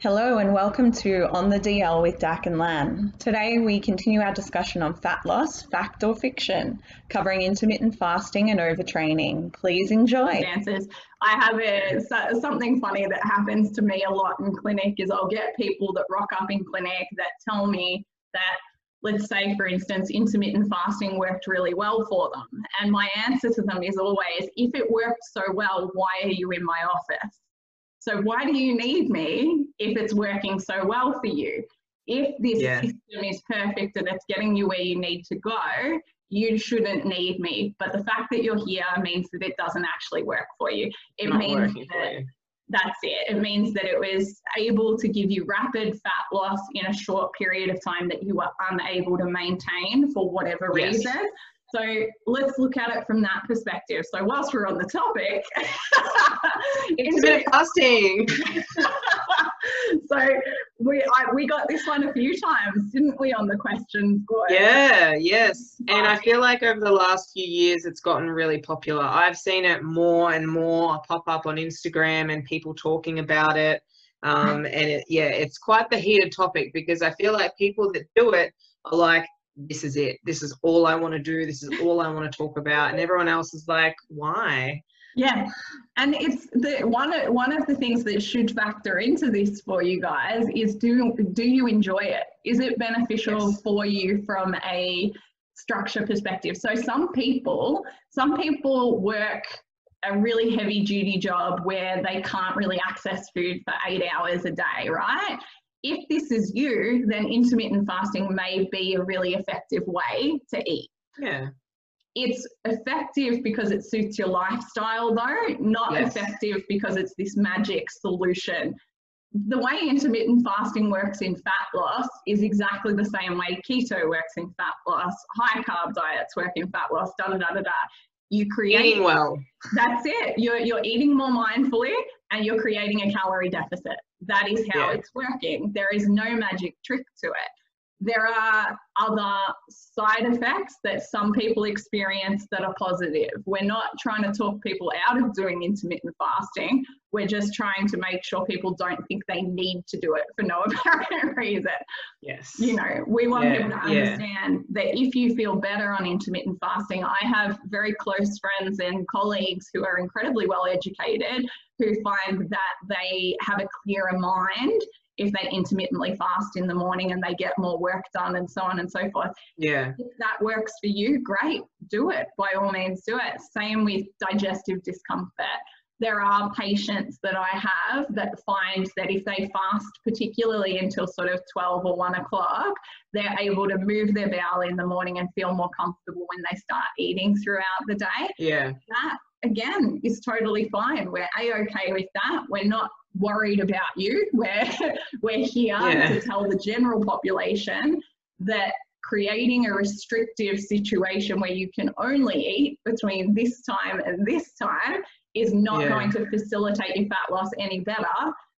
Hello and welcome to On the DL with Dak and Lan. Today we continue our discussion on fat loss, fact or fiction, covering intermittent fasting and overtraining. Please enjoy. I have a, something funny that happens to me a lot in clinic is I'll get people that rock up in clinic that tell me that let's say for instance intermittent fasting worked really well for them and my answer to them is always if it worked so well why are you in my office so why do you need me if it's working so well for you? If this Yeah. system is perfect and it's getting you where you need to go, you shouldn't need me. But the fact that you're here means that it doesn't actually work for you. It Not means that you. that's it. It means that it was able to give you rapid fat loss in a short period of time that you were unable to maintain for whatever Yes. reason. So let's look at it from that perspective. So whilst we're on the topic, Intermittent fasting. so we I, we got this one a few times, didn't we, on the questions board? Yeah, yes. And I feel like over the last few years, it's gotten really popular. I've seen it more and more pop up on Instagram and people talking about it. Um, and it, yeah, it's quite the heated topic because I feel like people that do it are like, this is it. This is all I want to do. This is all I want to talk about. And everyone else is like, why? Yeah, and it's the one of one of the things that should factor into this for you guys is do do you enjoy it? Is it beneficial Yes. for you from a structure perspective? So some people some people work a really heavy duty job where they can't really access food for eight hours a day, right? If this is you, then intermittent fasting may be a really effective way to eat Yeah. it's effective because it suits your lifestyle though not Yes. effective because it's this magic solution the way intermittent fasting works in fat loss is exactly the same way keto works in fat loss high carb diets work in fat loss da da da da da you create Eating well. that's it you're, you're eating more mindfully and you're creating a calorie deficit that is how Yeah. it's working there is no magic trick to it there are other side effects that some people experience that are positive. We're not trying to talk people out of doing intermittent fasting. We're just trying to make sure people don't think they need to do it for no apparent reason. Yes. You know, we want Yeah, people to yeah. understand that if you feel better on intermittent fasting, I have very close friends and colleagues who are incredibly well educated who find that they have a clearer mind if they intermittently fast in the morning and they get more work done and so on and so forth. Yeah. If that works for you, great, do it. By all means, do it. Same with digestive discomfort. There are patients that I have that find that if they fast, particularly until sort of 12 or 1 o'clock, they're able to move their bowel in the morning and feel more comfortable when they start eating throughout the day Yeah. that again is totally fine. We're a okay with that. We're not worried about you. We're we're here Yeah. to tell the general population that creating a restrictive situation where you can only eat between this time and this time is not Yeah. going to facilitate your fat loss any better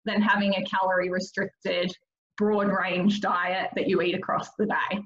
than having a calorie restricted broad range diet that you eat across the day.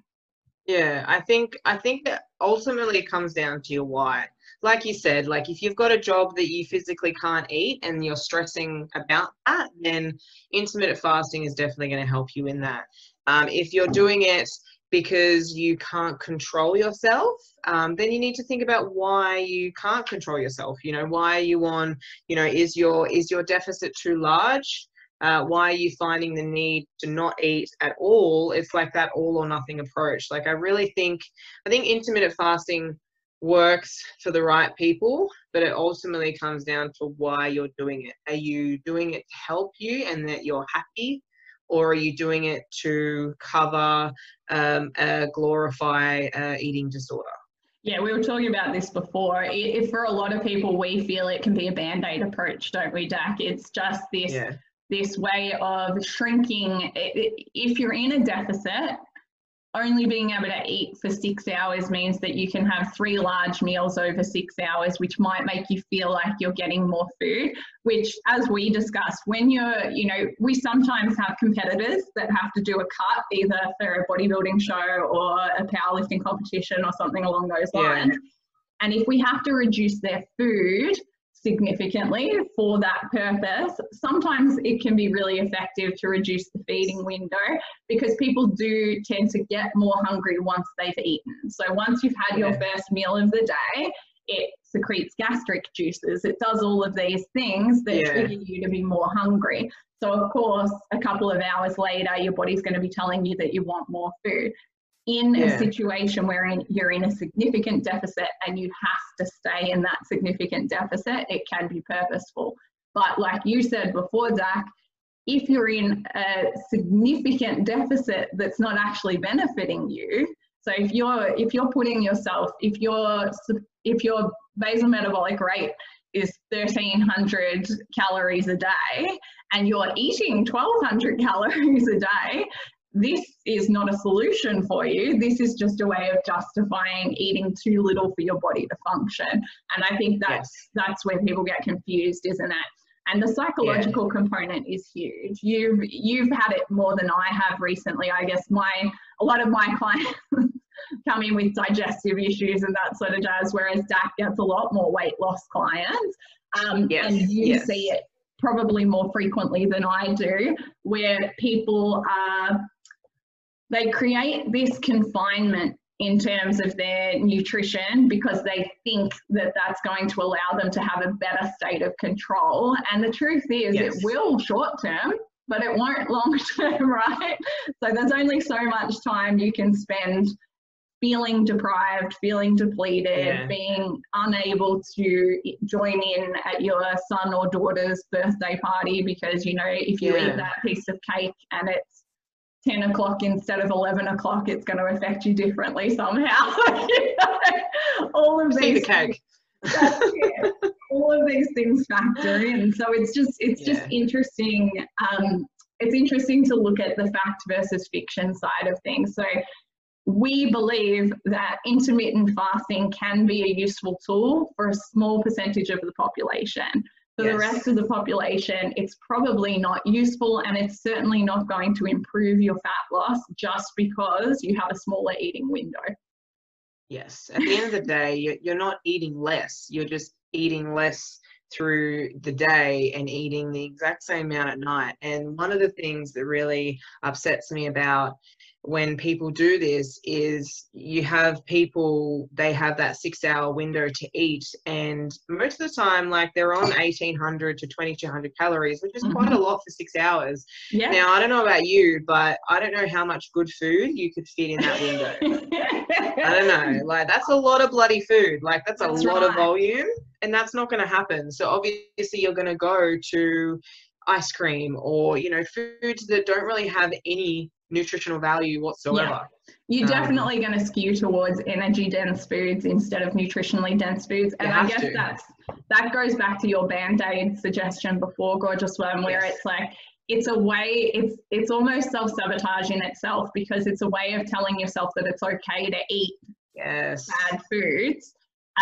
Yeah, I think I think that ultimately it comes down to your why. Like you said, like if you've got a job that you physically can't eat and you're stressing about that, then intermittent fasting is definitely going to help you in that. Um, if you're doing it because you can't control yourself, um, then you need to think about why you can't control yourself. You know, why are you on? You know, is your is your deficit too large? uh, why are you finding the need to not eat at all it's like that all or nothing approach like i really think i think intermittent fasting works for the right people but it ultimately comes down to why you're doing it are you doing it to help you and that you're happy or are you doing it to cover um, a glorify uh, eating disorder Yeah, we were talking about this before. If for a lot of people, we feel it can be a band aid approach, don't we, Dak? It's just this yeah this way of shrinking. If you're in a deficit, only being able to eat for six hours means that you can have three large meals over six hours, which might make you feel like you're getting more food. Which, as we discussed, when you're, you know, we sometimes have competitors that have to do a cut either for a bodybuilding show or a powerlifting competition or something along those Yeah. lines. And if we have to reduce their food significantly for that purpose. Sometimes it can be really effective to reduce the feeding window because people do tend to get more hungry once they've eaten. So once you've had your first meal of the day, it secretes gastric juices. It does all of these things that Yeah. trigger you to be more hungry. So of course, a couple of hours later, your body's going to be telling you that you want more food. In Yeah. a situation where in, you're in a significant deficit and you have to stay in that significant deficit, it can be purposeful. But like you said before, Dak, if you're in a significant deficit that's not actually benefiting you, so if you're if you're putting yourself, if your if your basal metabolic rate is 1300 calories a day and you're eating 1200 calories a day, this is not a solution for you. This is just a way of justifying eating too little for your body to function. And I think that's Yes. that's where people get confused, isn't it? And the psychological component is huge. You've you've had it more than I have recently. I guess my a lot of my clients come in with digestive issues and that sort of jazz, whereas Dak gets a lot more weight loss clients. Um, Yes, and you yes. see it probably more frequently than I do, where people are they create this confinement in terms of their nutrition because they think that that's going to allow them to have a better state of control. And the truth is, Yes. it will short term, but it won't long term, right? So there's only so much time you can spend feeling deprived, feeling depleted, Yeah. being unable to join in at your son or daughter's birthday party because, you know, if you Yeah. eat that piece of cake and it's 10 o'clock instead of 11 o'clock, it's going to affect you differently somehow. You know, All of See the these cake. that's all of these things factor in so it's just it's just interesting um, it's interesting to look at the fact versus fiction side of things so we believe that intermittent fasting can be a useful tool for a small percentage of the population for the rest of the population it's probably not useful and it's certainly not going to improve your fat loss just because you have a smaller eating window Yes. At the end of the day, you're, you're not eating less. You're just eating less through the day and eating the exact same amount at night. And one of the things that really upsets me about when people do this is you have people they have that six hour window to eat and most of the time like they're on 1800 to 2200 calories which is quite a mm-hmm. lot for six hours yeah now i don't know about you but i don't know how much good food you could fit in that window I don't know. Like that's a lot of bloody food. Like that's a That's lot of volume, and that's not going to happen. So obviously you're going to go to ice cream or you know foods that don't really have any nutritional value whatsoever. Yeah. You're Um, definitely going to skew towards energy dense foods instead of nutritionally dense foods. And I guess to. that's that goes back to your band-aid suggestion before, Gorgeous Worm, where Yes. it's like it's a way, it's it's almost self-sabotage in itself because it's a way of telling yourself that it's okay to eat Yes. bad foods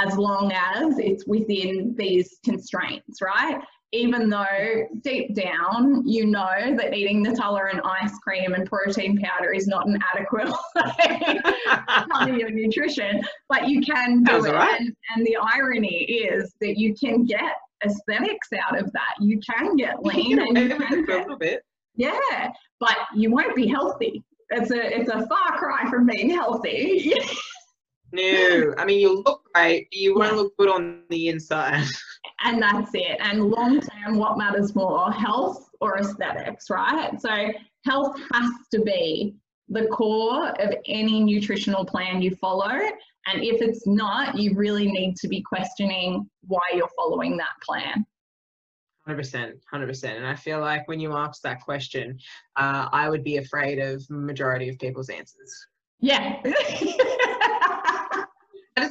as long as it's within these constraints, right? Even though deep down you know that eating Nutella and ice cream and protein powder is not an adequate way of your nutrition, but you can do it. alright. And, and the irony is that you can get aesthetics out of that. You can get lean and get you can for a little bit. yeah, but you won't be healthy. It's a it's a far cry from being healthy. No, I mean you look great, but you won't look good on the inside. and that's it. And long term, what matters more, health or aesthetics, right? So health has to be the core of any nutritional plan you follow. And if it's not, you really need to be questioning why you're following that plan. Hundred percent, hundred percent. And I feel like when you ask that question, uh, I would be afraid of majority of people's answers. Yeah.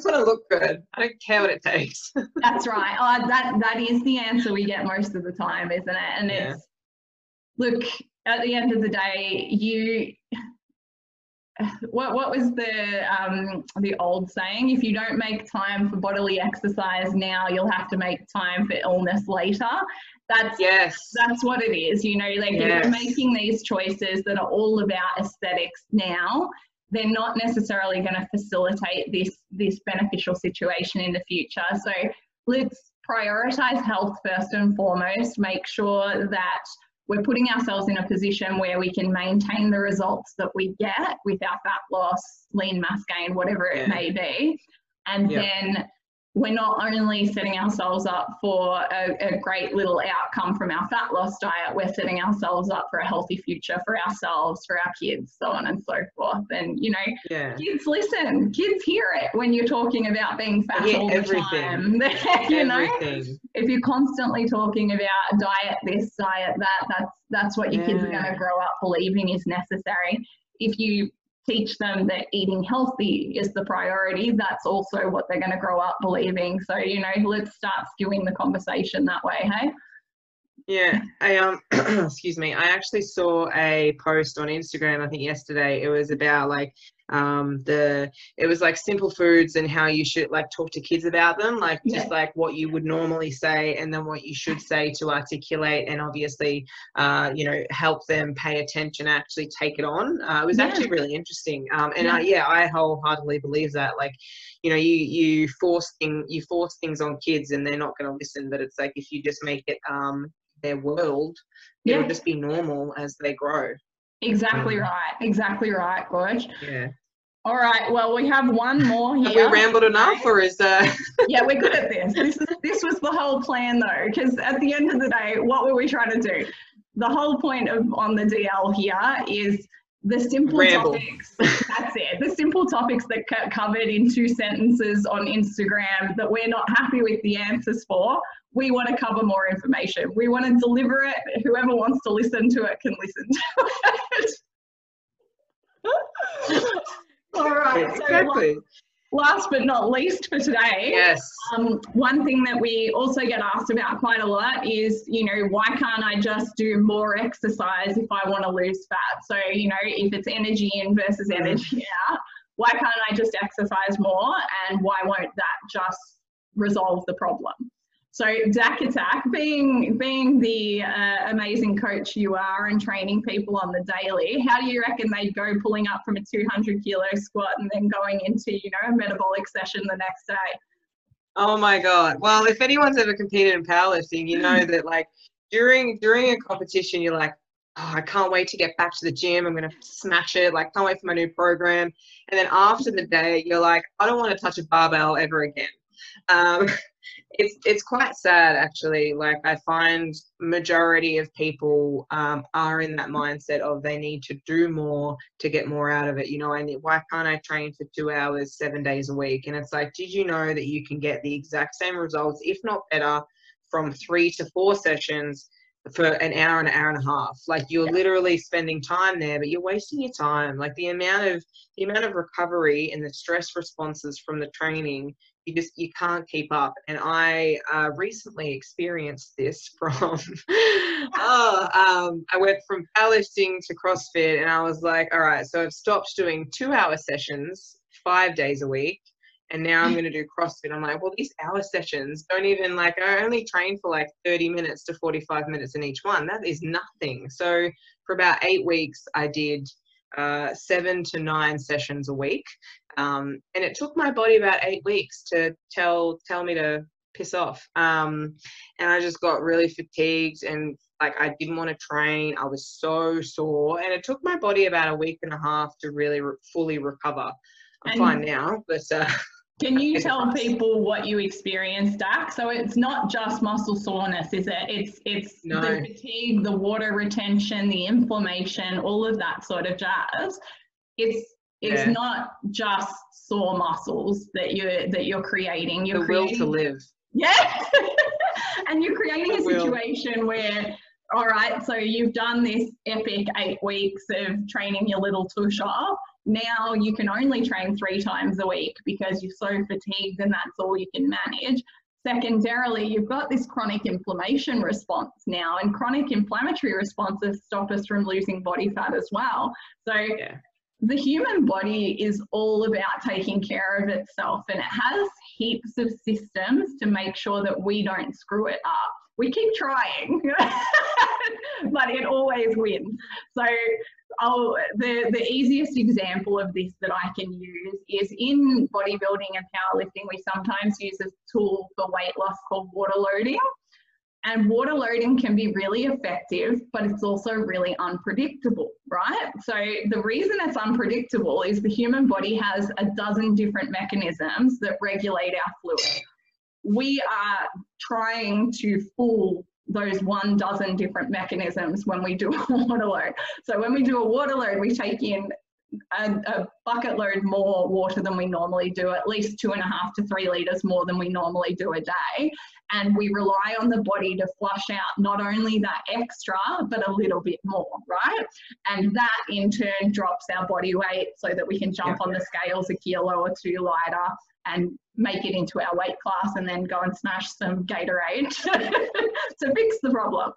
Just want to look good. I don't care what it takes. That's right. Oh, that that is the answer we get most of the time, isn't it? And Yeah. it's look at the end of the day, you. What what was the um, the old saying? If you don't make time for bodily exercise now, you'll have to make time for illness later. That's yes. that's what it is. You know, like Yes. you're making these choices that are all about aesthetics now, they're not necessarily going to facilitate this this beneficial situation in the future. So let's prioritize health first and foremost, make sure that we're putting ourselves in a position where we can maintain the results that we get with our fat loss, lean mass gain, whatever it Yeah. may be. And Yeah. then we're not only setting ourselves up for a, a great little outcome from our fat loss diet, we're setting ourselves up for a healthy future for ourselves, for our kids, so on and so forth. And, you know, Yeah. kids listen, kids hear it when you're talking about being fat all the everything. time. you know, Everything. if you're constantly talking about diet this, diet that, that's that's what your kids are going to grow up believing is necessary. If you teach them that eating healthy is the priority, that's also what they're going to grow up believing. So, you know, let's start skewing the conversation that way, hey? Yeah, I um, excuse me. I actually saw a post on Instagram. I think yesterday. It was about like um the it was like simple foods and how you should like talk to kids about them, like Yeah. just like what you would normally say and then what you should say to articulate and obviously uh you know help them pay attention, actually take it on. Uh, it was Yeah. actually really interesting. Um, and Yeah. I, yeah, I wholeheartedly believe that. Like, you know, you you force thing you force things on kids and they're not going to listen. But it's like if you just make it um their world, Yeah. it'll just be normal as they grow. Exactly Mm. right. Exactly right, Gorge. Yeah. All right. Well, we have one more here. Have we rambled enough, or is uh? yeah, we're good at this. This is this was the whole plan though, because at the end of the day, what were we trying to do? The whole point of on the DL here is the simple Ramble. topics. That's it. The simple topics that get covered in two sentences on Instagram that we're not happy with the answers for. We want to cover more information. We want to deliver it. Whoever wants to listen to it can listen to it. All right. So exactly. last but not least for today, Yes. um, one thing that we also get asked about quite a lot is, you know, why can't I just do more exercise if I want to lose fat? So, you know, if it's energy in versus Mm. energy out, why can't I just exercise more? And why won't that just resolve the problem? So, Dak Attack, being being the uh, amazing coach you are and training people on the daily, how do you reckon they'd go pulling up from a 200 kilo squat and then going into, you know, a metabolic session the next day? Oh my god. Well, if anyone's ever competed in powerlifting, you know that like during during a competition, you're like, oh, I can't wait to get back to the gym. I'm gonna smash it. Like, can't wait for my new program. And then after the day, you're like, I don't want to touch a barbell ever again. Um, it's it's quite sad actually. Like I find majority of people um, are in that mindset of they need to do more to get more out of it. You know, I need, why can't I train for two hours seven days a week? And it's like, did you know that you can get the exact same results, if not better, from three to four sessions for an hour and an hour and a half? Like you're Yeah. literally spending time there, but you're wasting your time. Like the amount of the amount of recovery and the stress responses from the training you just you can't keep up. And i uh, recently experienced this from oh um, i went from powerlifting to crossfit and i was like all right so i've stopped doing two hour sessions five days a week and now i'm going to do crossfit. I'm like well these hour sessions don't even like i only train for like 30 minutes to 45 minutes in each one. That is nothing. So for about eight weeks i did uh, seven to nine sessions a week. Um, and it took my body about eight weeks to tell tell me to piss off. Um, and i just got really fatigued and like i didn't want to train. I was so sore. And it took my body about a week and a half to really re- fully recover. I'm And- fine now but uh, Can you tell people what you experienced, Dak? So it's not just muscle soreness, is it? It's it's No. the fatigue, the water retention, the inflammation, all of that sort of jazz. It's it's Yeah. not just sore muscles that you're that you're creating. You're the will to live yeah. and you're creating a I will. situation where, all right, so you've done this epic eight weeks of training your little tush off. Now you can only train three times a week because you're so fatigued and that's all you can manage. Secondarily, you've got this chronic inflammation response now, and chronic inflammatory responses stop us from losing body fat as well. So yeah the human body is all about taking care of itself and it has heaps of systems to make sure that we don't screw it up. We keep trying, but it always wins. So I'll, the, the easiest example of this that I can use is in bodybuilding and powerlifting, we sometimes use a tool for weight loss called water loading. And water loading can be really effective, but it's also really unpredictable, right? So, the reason it's unpredictable is the human body has a dozen different mechanisms that regulate our fluid. We are trying to fool those one dozen different mechanisms when we do a water load. So, when we do a water load, we take in a, a, bucket load more water than we normally do, at least two and a half to three litres more than we normally do a day. And we rely on the body to flush out not only that extra, but a little bit more, right? And that in turn drops our body weight so that we can jump yeah. on the scales a kilo or two lighter and make it into our weight class and then go and smash some Gatorade to fix the problem.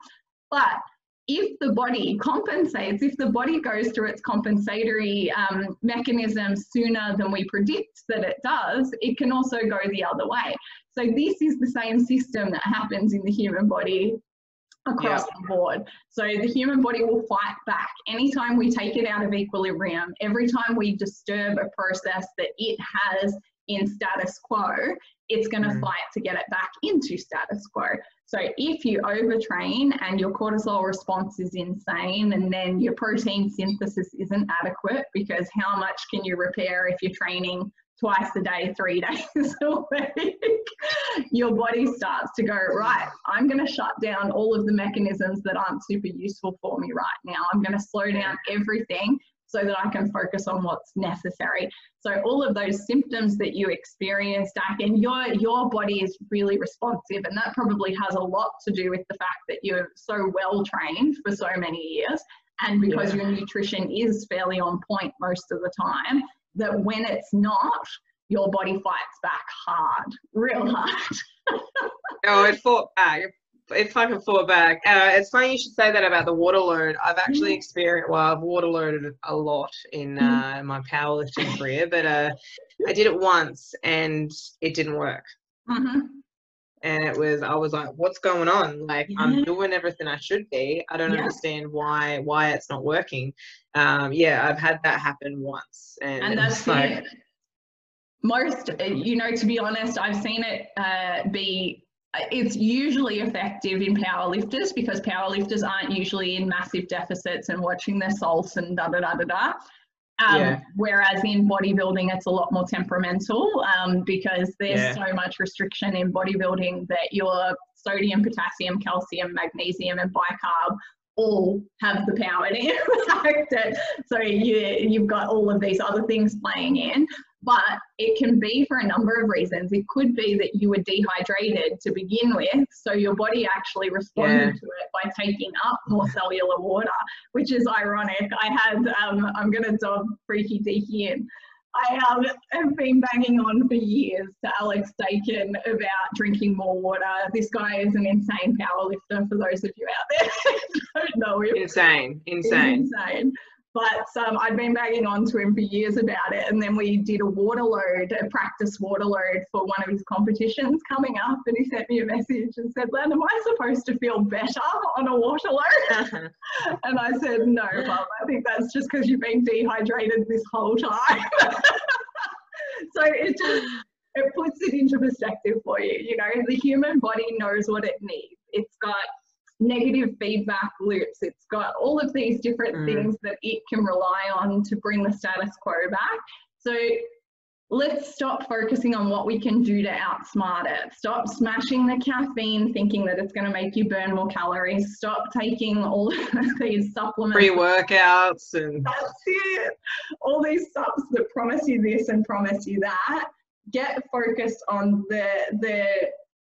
But if the body compensates, if the body goes through its compensatory um, mechanism sooner than we predict that it does, it can also go the other way. So, this is the same system that happens in the human body across yeah. the board. So, the human body will fight back. Anytime we take it out of equilibrium, every time we disturb a process that it has in status quo, it's going to mm. fight to get it back into status quo. So if you overtrain and your cortisol response is insane and then your protein synthesis isn't adequate because how much can you repair if you're training twice a day, three days a week, your body starts to go, right, I'm going to shut down all of the mechanisms that aren't super useful for me right now. I'm going to slow down everything so that I can focus on what's necessary. So all of those symptoms that you experience, and your your body is really responsive, and that probably has a lot to do with the fact that you're so well trained for so many years, and because yeah. your nutrition is fairly on point most of the time. That when it's not, your body fights back hard, real hard. oh, it fought back it fucking fought back. Uh, it's funny you should say that about the water load. I've actually mm. experienced, well, I've water loaded a lot in mm. uh, my powerlifting career, but uh, I did it once and it didn't work. Mm-hmm. And it was, I was like, what's going on? Like. I'm doing everything I should be. I don't yeah. understand why why it's not working. Um, yeah, I've had that happen once, and, and that's like. It. Most, you know, to be honest, I've seen it uh, be it's usually effective in powerlifters because powerlifters aren't usually in massive deficits and watching their salts and da da da da da. Um, yeah. Whereas in bodybuilding, it's a lot more temperamental um, because there's yeah. so much restriction in bodybuilding that your sodium, potassium, calcium, magnesium, and bicarb all have the power to impact it. So you, you've got all of these other things playing in but it can be for a number of reasons. It could be that you were dehydrated to begin with, so your body actually responded yeah. to it by taking up more cellular water, which is ironic. I had, um, I'm going to dog Freaky Deaky in. I um, have been banging on for years to Alex Dakin about drinking more water. This guy is an insane powerlifter for those of you out there don't know him. Insane, insane. insane. But um, I'd been bagging on to him for years about it. And then we did a water load, a practice water load for one of his competitions coming up. And he sent me a message and said, Len, am I supposed to feel better on a water load? and I said, no, Bob, I think that's just because you've been dehydrated this whole time. so it just, it puts it into perspective for you. You know, the human body knows what it needs. It's got negative feedback loops. It's got all of these different mm. things that it can rely on to bring the status quo back. So let's stop focusing on what we can do to outsmart it. Stop smashing the caffeine thinking that it's going to make you burn more calories. Stop taking all of these supplements. Pre workouts and. That's it. All these stuffs that promise you this and promise you that. Get focused on the the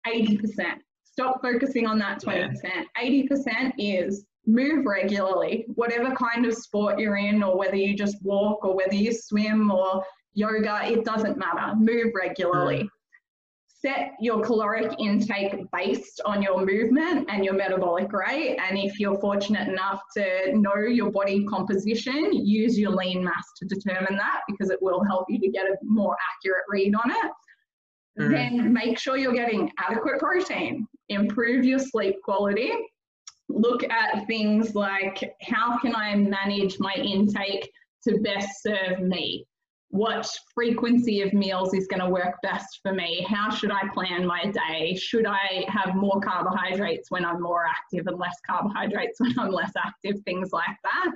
80% stop focusing on that 20%. Yeah. 80% is move regularly, whatever kind of sport you're in, or whether you just walk, or whether you swim or yoga, it doesn't matter. Move regularly. Mm. Set your caloric intake based on your movement and your metabolic rate. And if you're fortunate enough to know your body composition, use your lean mass to determine that because it will help you to get a more accurate read on it. Mm. Then make sure you're getting adequate protein, improve your sleep quality, look at things like how can I manage my intake to best serve me? What frequency of meals is going to work best for me? How should I plan my day? Should I have more carbohydrates when I'm more active and less carbohydrates when I'm less active? Things like that.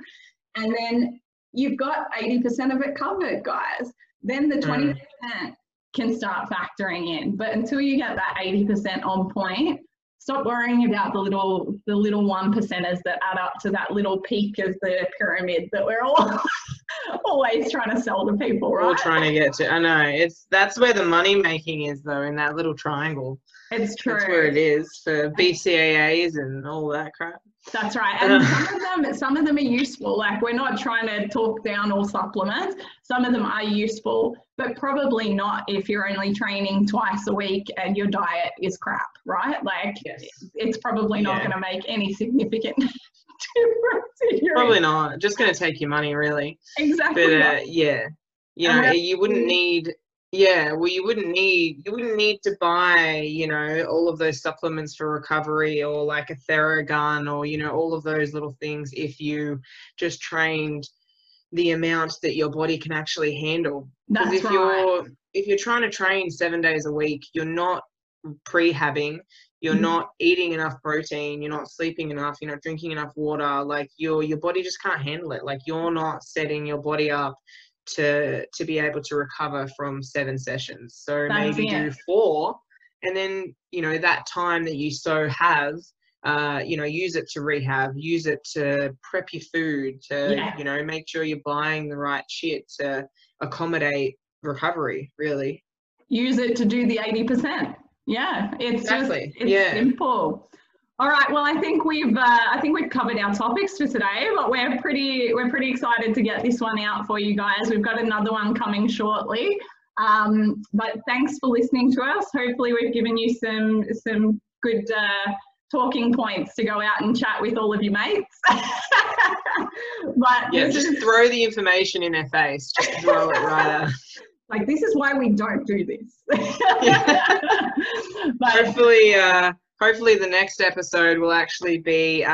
And then you've got 80% of it covered, guys. Then the 20% mm. can start factoring in. But until you get that 80% on point, stop worrying about the little the little one percenters that add up to that little peak of the pyramid that we're all always trying to sell to people, right? All trying to get to. I know it's that's where the money making is though in that little triangle. It's true. That's where it is for BCAAs and all that crap. That's right. And some of them, some of them are useful. Like we're not trying to talk down all supplements. Some of them are useful, but probably not if you're only training twice a week and your diet is crap, right? Like yes. it's probably not yeah. going to make any significant difference. probably not. Just going to take your money, really. Exactly. But uh, yeah, you know, you wouldn't need yeah, well, you wouldn't need you wouldn't need to buy you know all of those supplements for recovery or like a Theragun or you know all of those little things if you just trained the amount that your body can actually handle. That's if right. you're if you're trying to train seven days a week, you're not prehabbing, you're mm-hmm. not eating enough protein, you're not sleeping enough, you're not drinking enough water. Like your your body just can't handle it. Like you're not setting your body up to to be able to recover from seven sessions. So That's maybe it. do four, and then you know that time that you so have, uh, you know, use it to rehab, use it to prep your food, to yeah. you know make sure you're buying the right shit to accommodate recovery. Really, use it to do the eighty percent. Yeah, it's exactly. just it's yeah. simple. All right. Well, I think we've uh, I think we've covered our topics for today, but we're pretty we're pretty excited to get this one out for you guys. We've got another one coming shortly. Um, but thanks for listening to us. Hopefully, we've given you some some good uh, talking points to go out and chat with all of your mates. but yeah, just is, throw the information in their face. Just throw it right out. Like this is why we don't do this. but, Hopefully. Uh, hopefully the next episode will actually be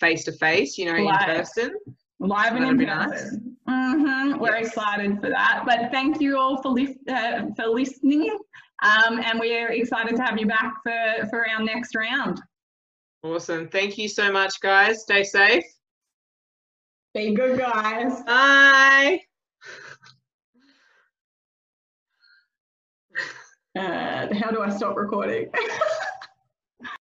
face to face, you know, Live. in person. Live and in person. Nice. Mm-hmm. We're yes. excited for that. But thank you all for, li- uh, for listening. Um, and we're excited to have you back for, for our next round. Awesome. Thank you so much, guys. Stay safe. Be good, guys. Bye. Uh, how do I stop recording?